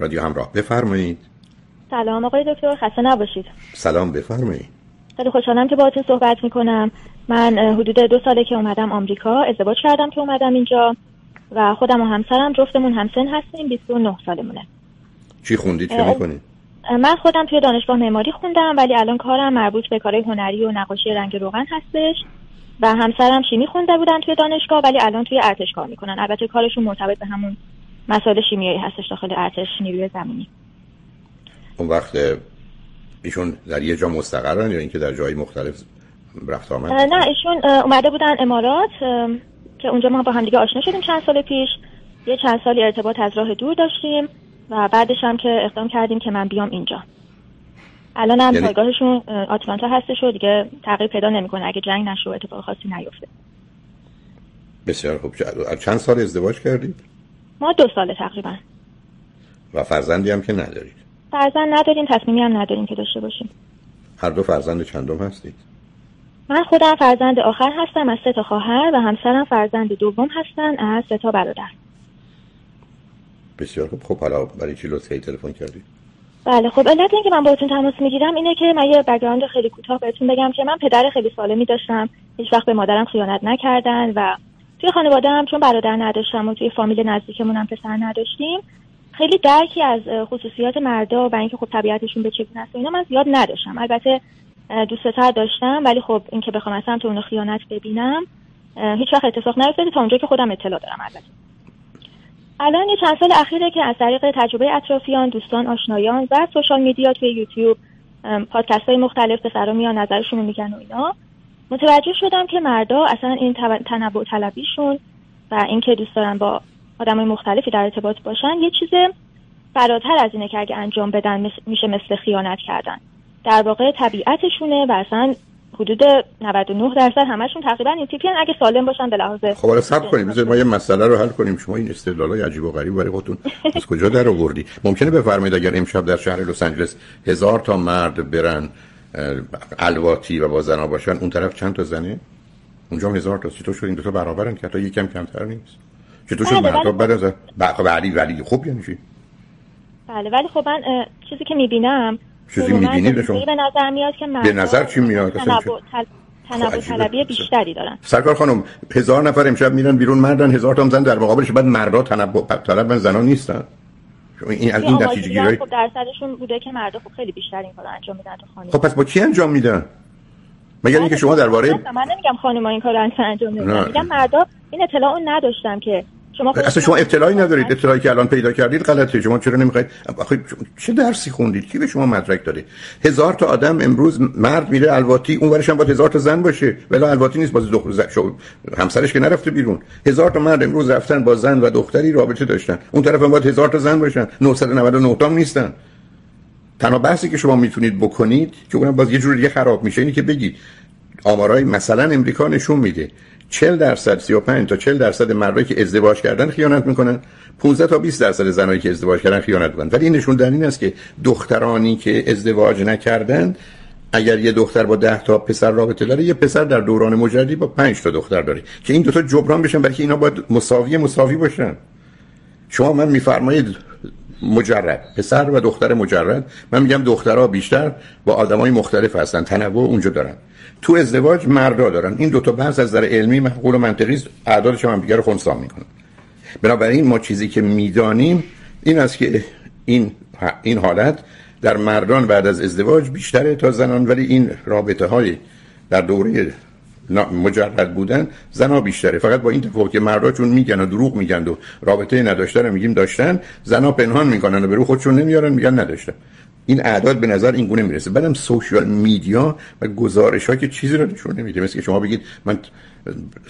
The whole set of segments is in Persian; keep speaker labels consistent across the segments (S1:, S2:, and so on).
S1: رادیو همراه. بفرمایید.
S2: سلام آقای دکتر خسته نباشید.
S1: سلام بفرمایید.
S2: خیلی خوشحالم که باهاتون صحبت می‌کنم. من حدود دو ساله که اومدم آمریکا ازدواج کردم که اومدم اینجا و خودم و همسرم جفتمون همسن هستیم 29 سالمونه.
S1: چی خوندید؟ چه می‌کنید؟
S2: من خودم توی دانشگاه معماری خوندم ولی الان کارم مربوط به کارهای هنری و نقاشی رنگ روغن هستش و همسرم شیمی خونده بودن توی دانشگاه ولی الان توی ارتش کار می‌کنن. البته کارشون مرتبط به همون مسائل شیمیایی هستش داخل ارتش نیروی زمینی.
S1: اون وقت ایشون در یه جا مستقرن یا اینکه در جایی مختلف رفت آمد؟
S2: نه ایشون اومده بودن امارات که اونجا ما با هم دیگه آشنا شدیم چند سال پیش. یه چند سالی ارتباط از راه دور داشتیم و بعدش هم که اقدام کردیم که من بیام اینجا. الان هم یعنی... پایگاهشون آتلانتا هستش و دیگه تغییر پیدا نمی‌کنه. اگه جنگ نشه و اتفاق خاصی نیفته.
S1: بسیار خوب. چند سال ازدواج کردید؟
S2: ما دو ساله تقریبا.
S1: و فرزندی هم که ندارید؟
S2: فرزند نداریم تصمیمی هم نداریم که داشته باشیم.
S1: هر دو فرزند چندم هستید؟
S2: من خودم فرزند آخر هستم از سه تا خواهر و همسرم فرزند دوم هستن از سه تا برادر.
S1: بسیار خوب. خب حالا برای چی لطفی تلفن کردید؟
S2: بله خب علت اینکه من باهاتون تماس می‌گیرم اینه که من یه بگراند خیلی کوتاه بهتون بگم که من پدر خیلی سالمی داشتم. هیچ وقت به مادرم خیانت نکردن و توی خانواده هم چون برادر نداشتم و توی فامیل نزدیکمون هم پسر نداشتیم خیلی درکی از خصوصیات مردا و اینکه خب طبیعتشون به چگونه است اینا من زیاد نداشتم. البته دوست تر داشتم ولی خب اینکه بخوام اصلا تو اون خیانت ببینم هیچ وقت اتفاق نیفتاده تا اونجا که خودم اطلاع دارم البته. الان یه چند سال اخیره که از طریق تجربه اطرافیان دوستان آشنایان و سوشال میدیا توی یوتیوب پادکست های مختلف پسرا میان نظرشون رو میگن و اینا. متوجه شدم که مردا اصلا این تنوع طلبیشون و اینکه دوست دارن با آدمای مختلفی در ارتباط باشن یه چیز فراتر از اینه که اگه انجام بدن میشه مثل خیانت کردن. در واقع طبیعتشونه و اصلا حدود 99 درصد همشون تقریبا این تیپی اگه سالم باشن به لحاظ
S1: خب حالا صبر کنیم. بذار ما یه مسئله رو حل کنیم. شما این استدلالای عجیب و غریب برای خودتون از کجا در آوردی ممکنه بفرمایید اگر امشب در شهر لس آنجلس هزار تا مرد برن الواتی و با زنا باشن اون طرف چند تا زنه؟ اونجا هزار تا چطور شد این دو تا برابرن که حتی یکم کمتر نیست. چطور شد بله، مردا بعد از ولی ولی خوب یعنی چی؟
S2: بله ولی خب من چیزی که می‌بینم
S1: چیزی می‌بینید شما؟
S2: به نظر میاد که
S1: به نظر چی میاد؟
S2: تنوع خب، طلبی بیشتری دارن.
S1: سرکار خانم هزار نفر امشب میرن بیرون مردن هزار تا زن در مقابلش بعد مردا تنوع طلب زنا نیستن. این از این نتیجه گیری
S2: خب درصدشون بوده که مردا خب خیلی بیشتر این کارو انجام میدن تو خانم
S1: خب پس با کی انجام میدن؟ مگر اینکه شما درباره
S2: من نمیگم خانم این کارو انجام نمیدن. میگم مردا این اطلاعو نداشتم که
S1: شما اصلا شما اطلاعی ندارید اطلاعی که الان پیدا کردید غلطه. شما چرا نمی‌خواید؟ آخه چه درسی خوندید؟ کی به شما مدرک داده؟ هزار تا آدم امروز مرد میره الواتی اون ورش هم باید هزار تا زن باشه. ولی الواتی نیست باز دختر شو همسرش که نرفته بیرون. هزار تا مرد امروز رفتن با زن و دختری رابطه داشتن. اون طرف هم باید هزار تا زن باشن. 999 تا نیستن. تنها بحثی که شما می‌تونید بکنید که اونم باز یه جور دیگه خراب میشه اینی که بگید. آمارای مثلا امریکا نشون میده. 40 درصد 35 تا 40 درصد مردایی که ازدواج کردن خیانت می‌کنن. 15 تا 20 درصد زنایی که ازدواج کردن خیانت می‌کنن. ولی این نشون در این است که دخترانی که ازدواج نکردن اگر یه دختر با 10 تا پسر رابطه داره یه پسر در دوران مجردی با 5 تا دختر داره. که این دو تا جبران بشن بلکه اینا باید مساوی مساوی باشن. شما من میفرمایید مجرد پسر و دختر مجرد. من میگم دخترها بیشتر با آدمای مختلف هستن. تنوع اونجا دارن. تو ازدواج مردا دارن. این دو تا بحث از نظر علمی معقول و منطقی است اعدادش هم دیگه رو خنثی می‌کنن بنابراین ما چیزی که می‌دانیم این است که این این حالت در مردان بعد از ازدواج بیشتره تا زنان ولی این رابطه های در دوره مجرد بودن زنا بیشتره. فقط با این تفاوت که مردا چون میگن و دروغ میگن و رابطه نداشتن میگیم داشتن زنا پنهان می‌کنن و به رو خودشون نمیارن میگن نداشتن. این اعداد به نظر این گونه می‌رسه. بعدم سوشال میدیا و گزارش ها که چیزی رو نشون نمیده. مثل که شما بگید من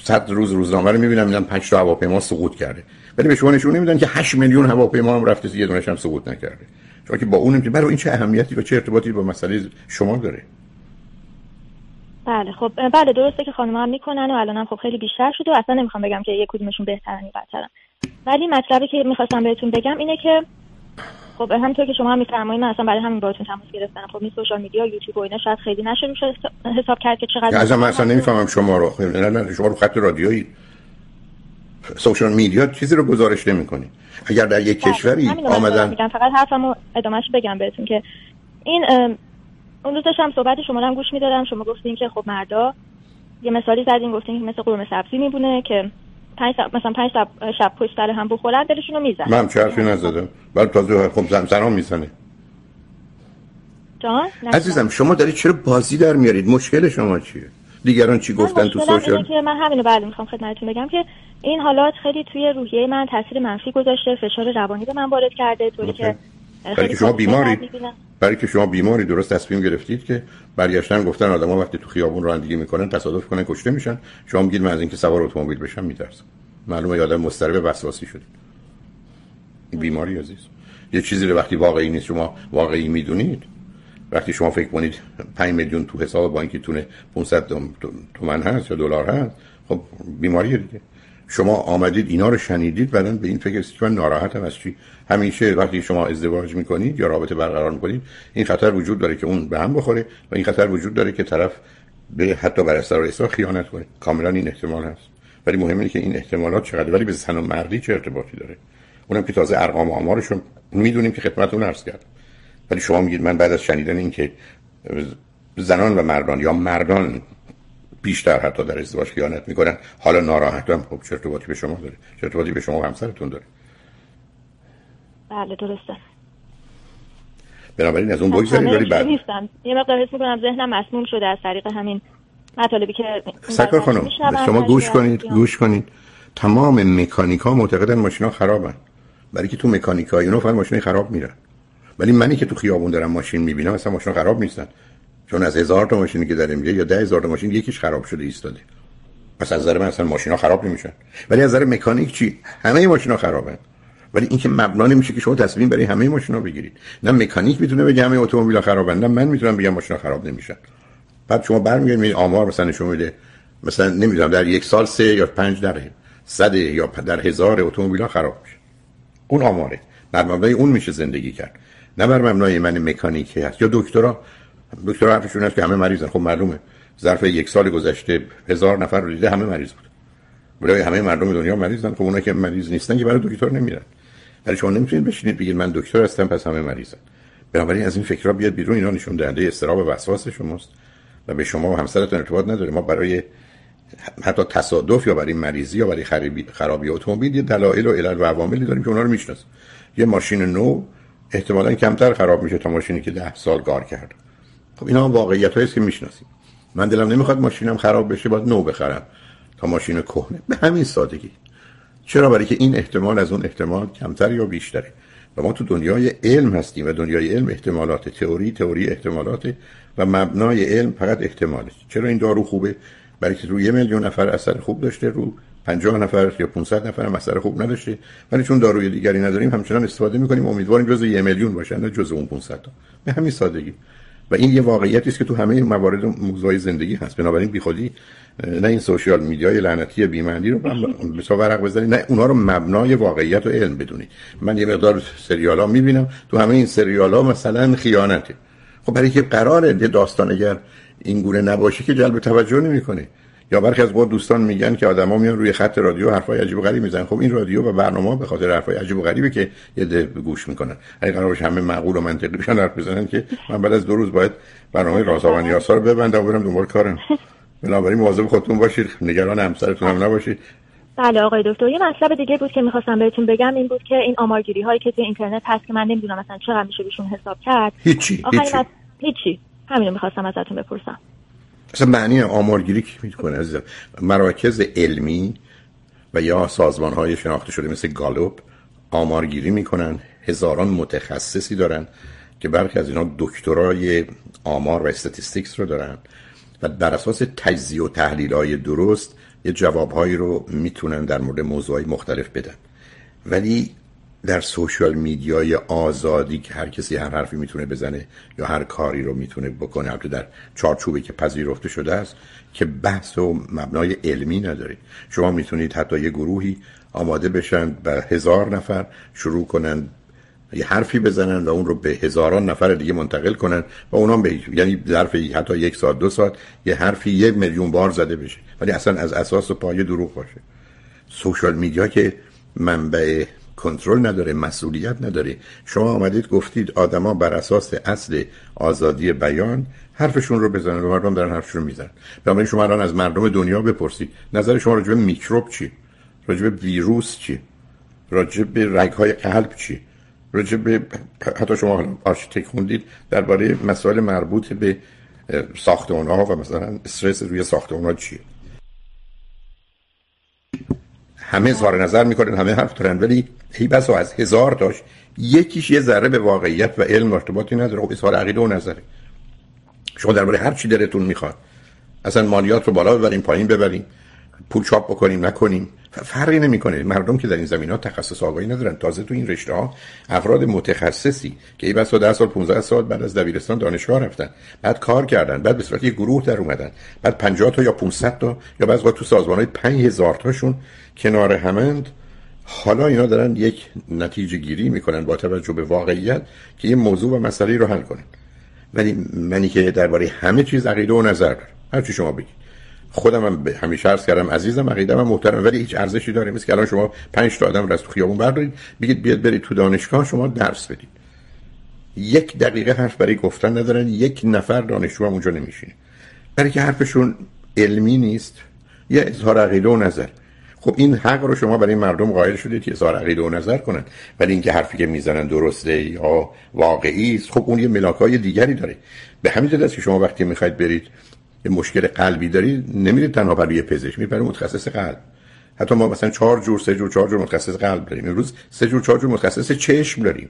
S1: صد روز روزنامه رو می‌بینم میگم 5 تا هواپیما سقوط کرده. ولی به شما نشون نمیدن که 8 میلیون هواپیما هم رفته یه دونش هم سقوط نکرده. شما که با اون برای این چه اهمیتی و چه ارتباطی با مسئله شما داره؟
S2: بله خب بله درسته که خانم هم می‌کنن و الان هم خب خیلی بیشتر شده و اصلا نمی‌خوام بگم که یک کدومشون بهترن یا بدترن ولی مطلبی که می‌خواستم بهتون بگم اینه که خب همونطور که شما هم میفرمایید من اصلا برای همین باهاتون تماس گرفتم. خب این سوشال میدیا یوتیوب و اینا شاید خیلی نشه میشه حساب کرد که چقدر
S1: از من اصلا نمی‌فهمم شما رو. نه نه شما رو خط رادیویی. سوشال میدیا چیزی رو گزارش نمی‌کنی. اگر در یک بله، کشوری آمدن
S2: فقط حرفمو ادامهش بگم بهتون که این اون روز داشتم صحبت شما رو هم گوش می‌دادم. شما گفتین که خب مردا یه مثالی زدین گفتین که مثل قرمه سبزی میبونه که پنج سب... مثلا پنج سب... شب پشت سر هم بخورن دلشون رو میزن
S1: من چه حرفی نزدم؟ ولی تازه خب زن زنان می‌زنه.
S2: جان
S1: عزیزم شما دارید چرا بازی در میارید؟ مشکل شما چیه؟ دیگران چی گفتن تو سوشال
S2: که من همینو بله می‌خوام خدمتتون بگم که این حالات خیلی توی روحیه من تاثیر منفی گذاشته فشار روانی به من وارد کرده طوری که
S1: که شما بیماری برای که شما بیماری درست تصمیم گرفتید که برگشتن گفتن آدما وقتی تو خیابون رانندگی می‌کنن تصادف کنن کشته میشن. شما میگید من از اینکه سوار اتومبیل بشم میترسم. معلومه یادم مضطرب وسواسی شدید بیماری عزیز. یه چیزی رو وقتی واقعی نیست شما واقعی می‌دونید. وقتی شما فکر کنید 5 میلیون تو حساب بانکیتونه 500 تومن هست یا دلار هست خب بیماری دیگه. شما آمدید اینا رو شنیدید بعدن به این فکر که من ناراحتم از چی. همیشه وقتی شما ازدواج می‌کنید یا رابطه برقرار می‌کنید این خطر وجود داره که اون به هم بخوره و این خطر وجود داره که طرف به حتی بر اثر اصلا خیانت کنه. کاملا این احتمال هست. ولی مهمه که این احتمالات چقدر ولی به زن و مردی چه ارتباطی داره؟ اونم که تازه ارقام و آمارشون می‌دونیم که خدمتتون عرض کرد. ولی شما میگید من بعد از شنیدن این که زنان و مردان یا مردان بیشتر حتی در ازدواج خیانت می‌کنن. حالا ناراحتم خب چه ارتباطی به شما داره. چه ارتباطی به شما و همسرتون داره.
S2: بله درسته.
S1: بنابراین از اون بگذارید ولی بعد.
S2: یه مقدار حس می‌کنم ذهنم مسموم شده از طریق همین مطالبی که
S1: سکر خانم شما گوش کنید گوش کنید. تمام مکانیکا معتقدن ماشینا خرابن. برای که تو مکانیکا اونو فقط ماشین خراب میرن. ولی منی که تو خیابون دارم ماشین می‌بینم اصلا ماشین خراب نیستن. چون از هزار تا ماشینی که داریم یا ده هزار تا ماشین یکیش خراب شده ایستاده. پس از نظر من اصلا ماشینا خراب نمیشن. ولی از نظر مکانیک چی؟ همه ماشینا خرابن. ولی اینکه مبنا نمیشه که شما تصمیم برای همه ماشینا بگیرید. نه مکانیک می‌تونه بگه همه اتومبیل خرابن نه من می‌تونم بگم ماشینا خراب نمیشن. بعد شما برمیگردید آمار مثلا نشون میده. مثلا نمی‌دونم در یک سال سه یا پنج دقیقه صد یا در هزار اتومبیل خراب میشه. اون آماره. در مبنای اون میشه زندگی کرد. نه بر مبنای من مکانیکی هست. یا دکترا دکترا حرفشون هست که همه مریضن. خب معلومه. ظرف یک سال گذشته هزار نفر رو دیده همه مریض بود. برای همه مردم دنیا مریضن. خب اونایی که مریض نیستن که برای دکتر نمیرن. ولی شما نمی‌تونید بشینید بگید من دکتر هستم پس همه مریضن. بنابراین از این فکرها بیاد بیرون. اینا نشون دهنده استراب و وسواس شماست و به شما و همسرتون ارتباط نداره. ما برای حتی تصادف یا برای مریضی یا برای خرابی خرابی اتومبیل یه دلایل و علل و عواملی داریم که اونا رو می‌شناسیم یه ماشین نو احتمالا کمتر خراب میشه تا ماشینی که ده سال کار کرد خب اینا واقعیت هاییست که می‌شناسیم. من دلم نمی‌خواد ماشینم خراب بشه باید نو بخرم تا ماشین کهنه. به همین سادگی. چرا؟ برای که این احتمال از اون احتمال کمتر یا بیشتره. و ما تو دنیای علم هستیم و دنیای علم احتمالات تئوری تئوری احتمالات و مبنای علم فقط احتماله چرا این دارو خوبه؟ برای که روی میلیون نفر اثر خوب داشته رو 50 نفر یا 500 نفر هم اثر خوب نداشته. ولی چون داروی دیگری نداریم همچنان استفاده می‌کنیم. امیدواریم جزء یه میلیون باشن نه جزء اون 500 تا. به همین سادگی. و این یه واقعیتی است که تو همه موارد موضوع زندگی هست. بنابراین بیخودی نه این سوشیال میدیای لعنتی بیمندی رو تو ورق بزنید نه اونا رو مبنای واقعیت و علم بدونید من یه مقدار سریالا می‌بینم. تو همه این سریالا مثلا خیانته. خب برای که قراره داستان اگر این گونه نباشه که جلب توجه نمی‌کنه. یا برخی از دوستان میگن که آدما میان روی خط رادیو حرفای عجیب و غریب می‌زنن. خب این رادیو و برنامه به خاطر حرفای عجیب و غریبی که یه ده گوش می‌کنن. اگه قرار باشه همه معقول و منطقی بشن حرف بزنن که من بعد از دو روز باید برنامه رازآوند یاسا رو ببندم و برم دنبال کارم. بنابراین مواظب خودتون باشید. نگران همسرتون هم نباشید.
S2: بله آقای دکتر. یه مطلب دیگه بود که می‌خواستم بهتون بگم این بود که این آمارگیری هایی که توی اینترنت هست که من نمی‌دونم مثلا چقدر میشه بهشون حساب کرد.
S1: هیچی هیچی.
S2: هیچی. همینو می‌خواستم ازتون بپرسم.
S1: اصلا معنی آمارگیری که می‌کنه عزیزم؟ مراکز علمی و یا سازمان های شناخته شده مثل گالوب آمارگیری می‌کنن هزاران متخصصی دارن که برخی از اینا دکترای آمار و استاتیستیکس رو دارن و بر اساس تجزیه و تحلیل های درست یه جوابهایی رو می‌تونن در مورد موضوعی مختلف بدن. ولی در سوشال میدیای آزادی که هر کسی هر حرفی می‌تونه بزنه یا هر کاری رو می‌تونه بکنه البته در چارچوبی که پذیرفته شده است که بحث و مبنای علمی نداره. شما می‌تونید حتی یه گروهی آماده بشن به هزار نفر شروع کنن یه حرفی بزنن و اون رو به هزاران نفر دیگه منتقل کنن و اونا به یعنی ظرف حتی یک ساعت دو ساعت یه حرفی یک میلیون بار زده بشه. ولی اصلا از اساس و پایه دروغ باشه. سوشال میدیا که منبع کنترل نداره مسئولیت نداره. شما آمدید گفتید آدما بر اساس اصل آزادی بیان حرفشون رو بزنن و مردم دارن حرفشون می‌زنن. بنابراین شما الان از مردم دنیا بپرسید. نظر شما راجع به میکروب چی؟ راجع به ویروس چی؟ راجع به رگ های قلب چی؟ راجع به حتی شما آرشیتک خوندید درباره مسائل مربوط به ساختمان ها و مثلا استرس روی ساختمان ها چیه؟ همه اظهار نظر می‌کنن همه حرف دارن ولی هی بس از هزار تاش یکیش یه ذره به واقعیت و علم ارتباطی نداره. خب اظهار عقیده و نظره. شما درباره هر چی دلتون می‌خواد. اصلا مالیات رو بالا ببریم پایین ببریم. پول چاپ بکنیم نکنیم. فرقی نمی‌کنه. مردم که در این زمین ها تخصص آگاهی ندارن. تازه تو این رشته ها افراد متخصصی که ای بسا 10 سال 15 سال بعد از دبیرستان دانشگاه رفتن بعد کار کردن بعد به صورت یک گروه در اومدن بعد 50 تا یا 500 تا یا بعضی تو سازمان های 5000 تاشون کنار همند. حالا اینا دارن یک نتیجه گیری می‌کنن با توجه به واقعیت که یه موضوع و مسئله رو حل کنن. ولی منی که درباره همه چیز عقیده و نظر دارم. هر چی شما بگید. خودم هم همیشه عرض کردم عزیزم عقیدم هم محترم ولی هیچ ارزشی داره مثل که الان شما 5 تا آدم رو از تو خیابون بردارید بگید بیاد برید تو دانشگاه شما درس بدید. یک دقیقه حرف برای گفتن ندارن یک نفر دانشجو هم اونجا نمیشینه. برای که حرفشون علمی نیست یا اظهار عقیده و نظر. خب این حق رو شما برای مردم قائل شدید که اظهار عقیده و نظر کنن. ولی اینکه حرفی که می‌زنن درسته یا واقعی است خب اون یه ملاکای دیگری داره. به همین دلیل که شما وقتی می‌خواید برید یه مشکل قلبی داری نمیرید تنها برای پزشک می‌برید متخصص قلب. حتی ما مثلا چهار جور سه جور چهار جور متخصص قلب داریم. امروز سه جور چهار جور متخصص چشم داریم.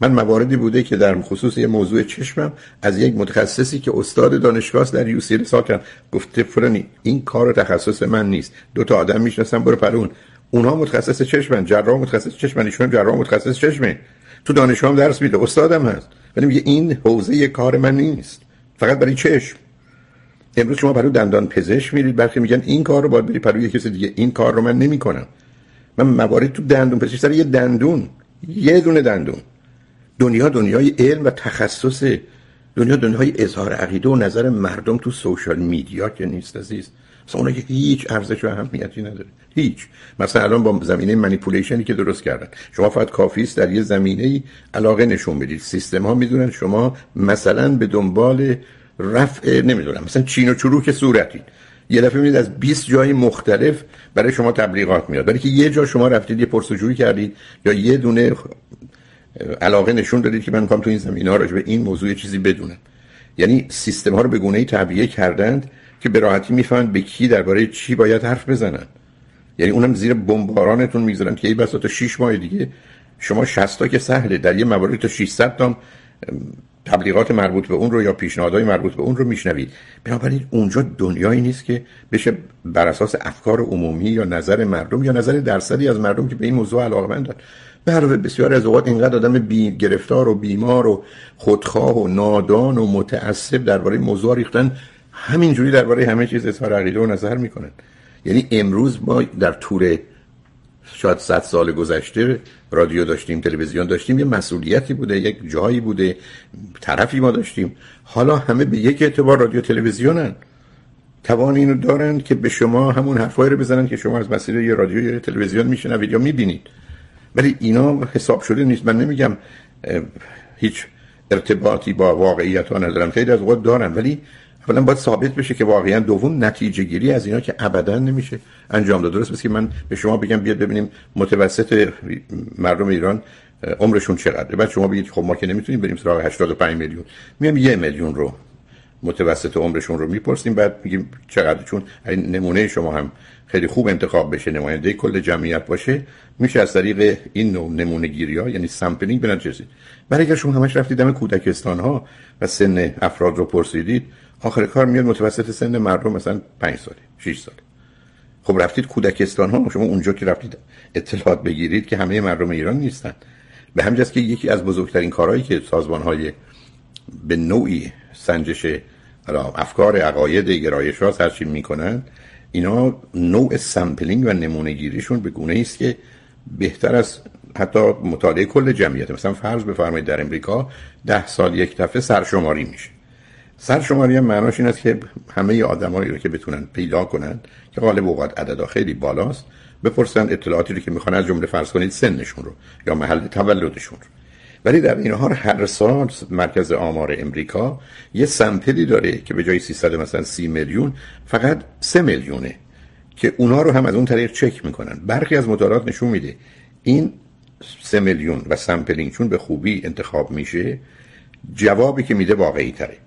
S1: من مواردی بوده که در خصوص یه موضوع چشمم از یک متخصصی که استاد دانشگاه در یو سی کردم گفته فرانی این کار تخصص من نیست. دو تا آدم می‌شناسم برو پرون اونها متخصص چشمن جراح متخصص چشمن ایشون جراح متخصص چشمه. تو دانشگاه درس میده استادم هست. ولی میگه این حوزه کار من نیست. فقط برای چشم. امروز شما برای دندان پزشک میرید برخی میگن این کار رو باید بری برای کسی دیگه. این کار رو من نمی‌کنم. من موارد تو دندون پزشک سر یه دندون یه دونه دندون. دنیا دنیای علم و تخصص دنیا دنیای اظهار عقیده و نظر مردم تو سوشال میدیا که نیست عزیز. مثلا اونا که هیچ ارزش و اهمیتی نداره. هیچ. مثلا الان با زمینه منیپولیشنی که درست کردن. شما فقط کافی است در یه زمینه علاقه نشون بدید. سیستم ها می‌دونن شما مثلا به دنبال رفع نمی‌دونم مثلا چین و چروک صورتی. یه دفعه می‌دید از 20 جای مختلف برای شما تبلیغات میاد. برای که یه جا شما رفتید یه پرسجویی کردید یا یه دونه علاقه نشون دادید که من می‌خوام تو این زمینه ها به این موضوع چیزی بدونم. یعنی سیستم ها رو به گونه ای تعبیه کردند که به راحتی می‌فهمند به کی درباره چی باید حرف بزنن. یعنی اونم زیر بمبارانتون می‌ذارن که ای بسا تا 6 ماه دیگه شما 60 تا که سهله در یه موارد تا 600 تا تبلیغات مربوط به اون رو یا پیشنهادهای مربوط به اون رو میشنوید. بنابراین اونجا دنیایی نیست که بشه بر اساس افکار عمومی یا نظر مردم یا نظر درصدی از مردم که به این موضوع علاقمندن به علاوه بسیار از اوقات اینقدر آدم بی گرفتار و بیمار و خودخواه و نادان و متعصب درباره موضوع ریختن همینجوری درباره همه چیز اظهار عقیده و نظر می‌کنن. یعنی امروز ما در طول شاید صد سال گذشته رادیو داشتیم تلویزیون داشتیم یه مسئولیتی بوده یک جایی بوده طرفی ما داشتیم. حالا همه به یک اعتبار رادیو تلویزیونن. توان اینو دارند که به شما همون حرفایی رو بزنن که شما از مسیر یه رادیو یا تلویزیون میشنوید یا می‌بینید. ولی اینا حساب شده نیست. من نمیگم هیچ ارتباطی با واقعیت ها ندارم. خیلی از اوقات دارن ولی اولا باید ثابت بشه که واقعا دوم نتیجه گیری از اینا که ابدا نمیشه انجام داد. درست که من به شما بگم بیاد ببینیم متوسط مردم ایران عمرشون چقدره. بعد شما بگید خب ما که نمی‌تونیم بریم سراغ 85 میلیون. میام یه میلیون رو متوسط عمرشون رو می‌پرسیم بعد میگیم چقدر چون نمونه شما هم خیلی خوب انتخاب بشه نماینده کل جمعیت باشه میشه از طریق این نوع نمونه گیری ها یعنی sampling بسنجید برای اگر شما همش رفتید دم کودکستان ها و سن افراد رو پرسیدید آخر کار میاد متوسط سن مردم مثلا 5 ساله 6 ساله. خب رفتید کودکستان ها شما اونجا که رفتید اطلاعات بگیرید که همه مردم ایران نیستن. به همین جاست که یکی از بزرگترین کارهایی که سازمان های به نوعی سنجش افکار عقاید گرایش ها سرچین می‌کنن اینا نوع sampling و نمونه گیریشون به گونه است که بهتر از حتی مطالعه کل جمعیت. مثلا فرض بفرمایید در امریکا ده سال یک دفعه سرشماری میشه. سرشماری هم معناش این است که همه آدمایی رو که بتونن پیدا کنن که غالب اوقات عددا خیلی بالاست بپرسن اطلاعاتی رو که می‌خوان از جمله فرض کنید سنشون رو یا محل تولدشون رو. ولی در این حال هر سال مرکز آمار امریکا یه sample ی داره که به جای 300 مثلا 30 میلیون فقط 3 میلیونه که اونا رو هم از اون طریق چک می‌کنن. برخی از مطالعات نشون میده این 3 میلیون و sampling چون به خوبی انتخاب میشه جوابی که میده واقعی تره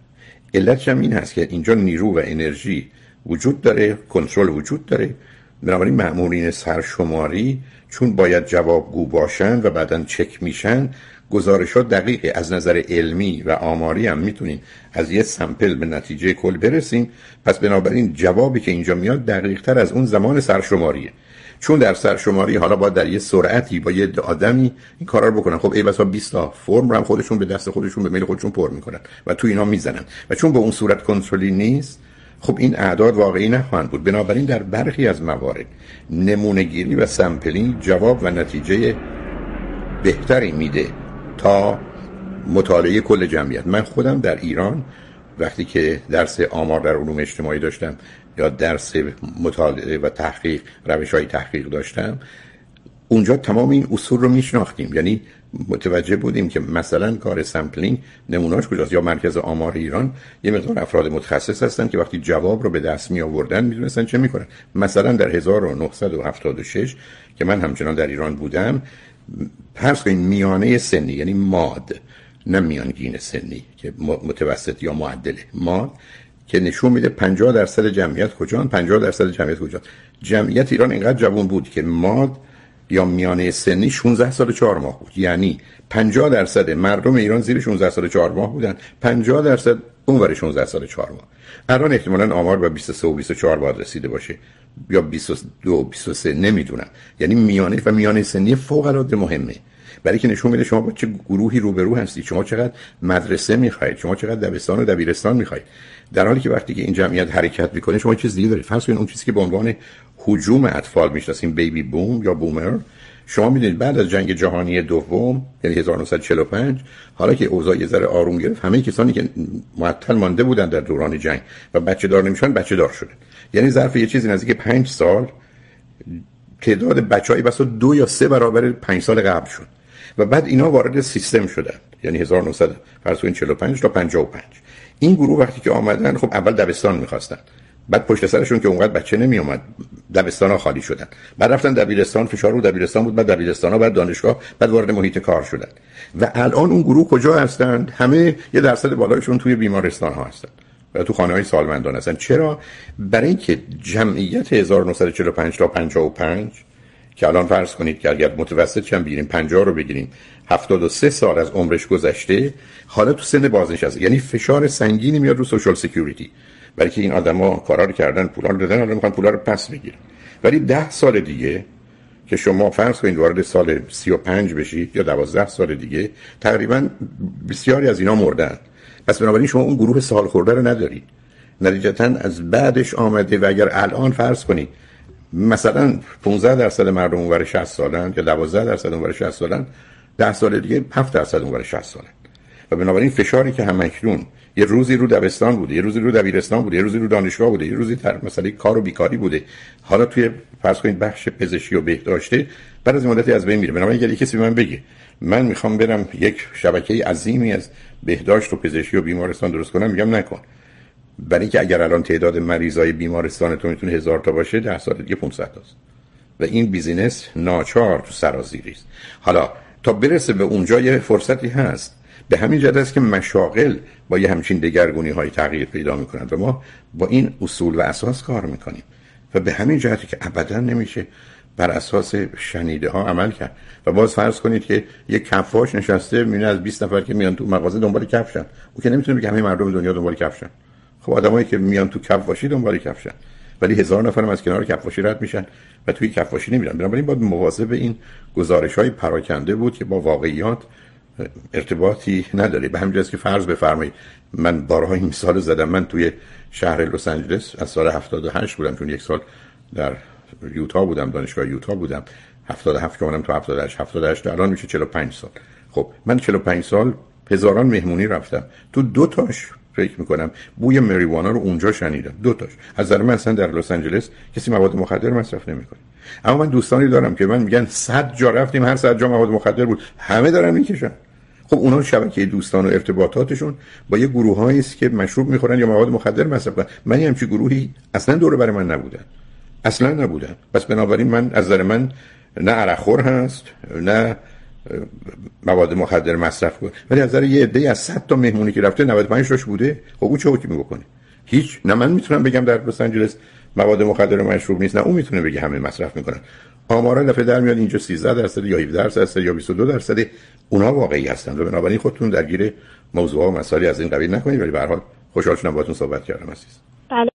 S1: علتش هم این هست که اینجا نیرو و انرژی وجود داره کنترل وجود داره. بنابراین مأمورین سرشماری چون باید جوابگو باشن و بعدا چک میشن گزارشات دقیقه. از نظر علمی و آماری هم می‌تونین از یه سمپل به نتیجه کل برسیم. پس بنابراین جوابی که اینجا میاد دقیق تر از اون زمان سرشماریه. چون در سرشماری حالا باید در یه سرعتی با یه آدمی این کارا رو بکنن. خب ای بسا 20 تا فرم رو هم خودشون به دست خودشون به میل خودشون پر می‌کنن و تو اینا می‌زنن. و چون به اون صورت کنترلی نیست خب این اعداد واقعی نخواهند بود. بنابراین در برخی از موارد نمونه گیری و سمپلینگ جواب و نتیجه بهتری میده تا مطالعه کل جمعیت. من خودم در ایران وقتی که درس آمار در علوم اجتماعی داشتم یا درس مطالعه و تحقیق روش های تحقیق داشتم اونجا تمام این اصول رو میشناختیم. یعنی متوجه بودیم که مثلا کار سمپلینگ نموناش کجاست یا مرکز آمار ایران یه مقدار افراد متخصص هستن که وقتی جواب رو به دست می آوردن می‌دونستن چه می‌کنن. مثلا در 1976 که من همچنان در ایران بودم فرض کنید میانه سنی یعنی ماد نه میانگین سنی که متوسط یا معدله ماد که نشون میده 50 درصد جمعیت کجان 50 درصد جمعیت کجان. جمعیت ایران اینقدر جوان بود که ماد یا میانه سنی 16 سال 4 ماه بود. یعنی 50 درصد مردم ایران زیر 16 سال 4 ماه بودن. 50 درصد اونور 16 سال 4 ماه. الان احتمالاً آمار به 23 و 24 باید رسیده باشه. یا 22 و 23 نمی‌دونم. یعنی میانه و میانه سنی فوق العاده مهمه. برای که نشون میده شما با چه گروهی روبرو هستید شما چقدر مدرسه می‌خواید شما چقدر دبستان و دبیرستان می‌خواید در حالی که وقتی که این جمعیت حرکت می‌کنه شما چیز دیگه دارید. فرض کنید اون چیزی که به عنوان هجوم اطفال می‌شناسیم بیبی بوم یا بومر شما می‌دونید بعد از جنگ جهانی دوم یعنی 1945 حالا که اوضاع یه ذره آروم گرفت همه کسانی که معطل مانده بودن در دوران جنگ و بچه دار نمیشن بچه دار شده. یعنی ظرف یه چیزی نزدیک پنج سال تعداد بچه‌ای بسا دو یا سه برابر پنج سال قبل شد. و بعد اینا وارد سیستم شدن یعنی 1900 فرض کنید 45 تا 55 این گروه وقتی که آمدن خب اول دبستان می‌خواستن. بعد پشت سرشون که اونقدر بچه نمی اومد دبستان ها خالی شدن. بعد رفتن دبیرستان فشار رو دبیرستان بود بعد دبیرستان ها بعد دانشگاه بعد وارد محیط کار شدن. و الان اون گروه کجا هستند همه یه درصد بالایشون توی بیمارستان ها هستن. و تو خانه های سالمندان هستن. چرا؟ برای اینکه جمعیت 1945 تا 55 که الان فرض کنید که اگر متوسط چند بگیریم 50 رو بگیریم 73 سال از عمرش گذشته حالا تو سن بازنشسته. یعنی فشار سنگینی میاد رو سوشال سکیوریتی برای که این آدما کارا رو کردن پولا رو دادن حالا می‌خوان پولا رو پس بگیرن. ولی 10 سال دیگه که شما فرض کنید وارد سال 35 بشید یا 12 سال دیگه تقریبا بسیاری از اینا مردن. پس بنابراین شما اون گروه سال خورده رو ندارید نتیجتا از بعدش آمده و اگر الان فرض کنید مثلا 15 درصد مردم اونور 60 سالن یا 12 درصد اونور 60 سالن 10 سال دیگه 7 درصد اونور 60 سالن. و بنابراین فشاری که همکنون یه روزی رو دبستان بوده یه روزی رو دبیرستان بوده یه روزی رو دانشگاه بوده یه روزی در مسئله کار و بیکاری بوده. حالا توی فرض کنید بخش پزشکی و بهداشته بعد از مدتی از بین میره. بنابراین اگه کسی به من بگه من می‌خوام برم یک شبکه عظیمی از بهداشت و پزشکی و بیمارستان درست کنم میگم نکن. برای اینکه اگر الان تعداد مریضای بیمارستان تو می‌تونه هزار تا باشه ده سال دیگه 500 تاست. و این بیزینس ناچار تو سرازیری است. حالا تا برسه به اونجا یه فرصتی هست. به همین جهت است که مشاغل با یه همچین دگرگونی های تغییر پیدا می‌کنند. و ما با این اصول و اساس کار می‌کنیم. و به همین جهتی که ابدا نمیشه بر اساس شنیده ها عمل کرد. و باز فرض کنید که یک کفاش نشسته میونه از 20 نفر که میان تو مغازه دنبال کفشن. او که نمی‌تونه بگه همه مردم دنیا دنبال کفشن. خب آدمایی که میان تو کفاشی دنبال کفشن. ولی هزار نفر هم از کنار کفاشی رد میشن و توی کفاشی نمیرن. بنابراین باید مواظب این گزارش های پراکنده بود که با واقعیات ارتباطی نداره به همین که فرض بفرمایید من بارها این مثال زدم. من توی شهر لس آنجلس از سال 78 بودم چون یک سال در یوتا بودم دانشگاه یوتا بودم. 77 که اونم تو 78 78 الان میشه 45 سال. خب من 45 سال هزاران مهمونی رفتم. تو دو تاش فکر می‌کنم. بوی مریوانا رو اونجا شنیدم. دو تاش. از نظر من اصلا در لس آنجلس کسی مواد مخدر مصرف نمی‌کنه. اما من دوستانی دارم که من میگن صد جا رفتیم هر صد جا مواد مخدر بود. همه دارن می‌کشن. خب اونا شبکه دوستان و ارتباطاتشون با یه گروه است که مشروب می‌خورن یا مواد مخدر مصرف کنن من همچی گروهی اصلا دور برای من نبودن. اصلا نبودن. پس بنابراین من از نظر من نه عرقخور هست نه مواد مخدر مصرف کنه. ولی از یه عده از 100 تا مهمونی که رفته 95 تاش بوده. خب او چه حکمی بکنه؟ هیچ. نه من می‌تونم بگم در لس آنجلس مواد مخدر مشروب نیست نه اون می‌تونه بگه همه مصرف می‌کنن. آمارا دفعه در میاد اینجا 13 درصد یا 17 درصد یا 22 درصد اونا واقعی هستن و بنابراین خودتون درگیر موضوع و مسائلی از این قبیل نکنید. ولی به هر حال خوشحال شدم باهاتون صحبت کردم عزیز.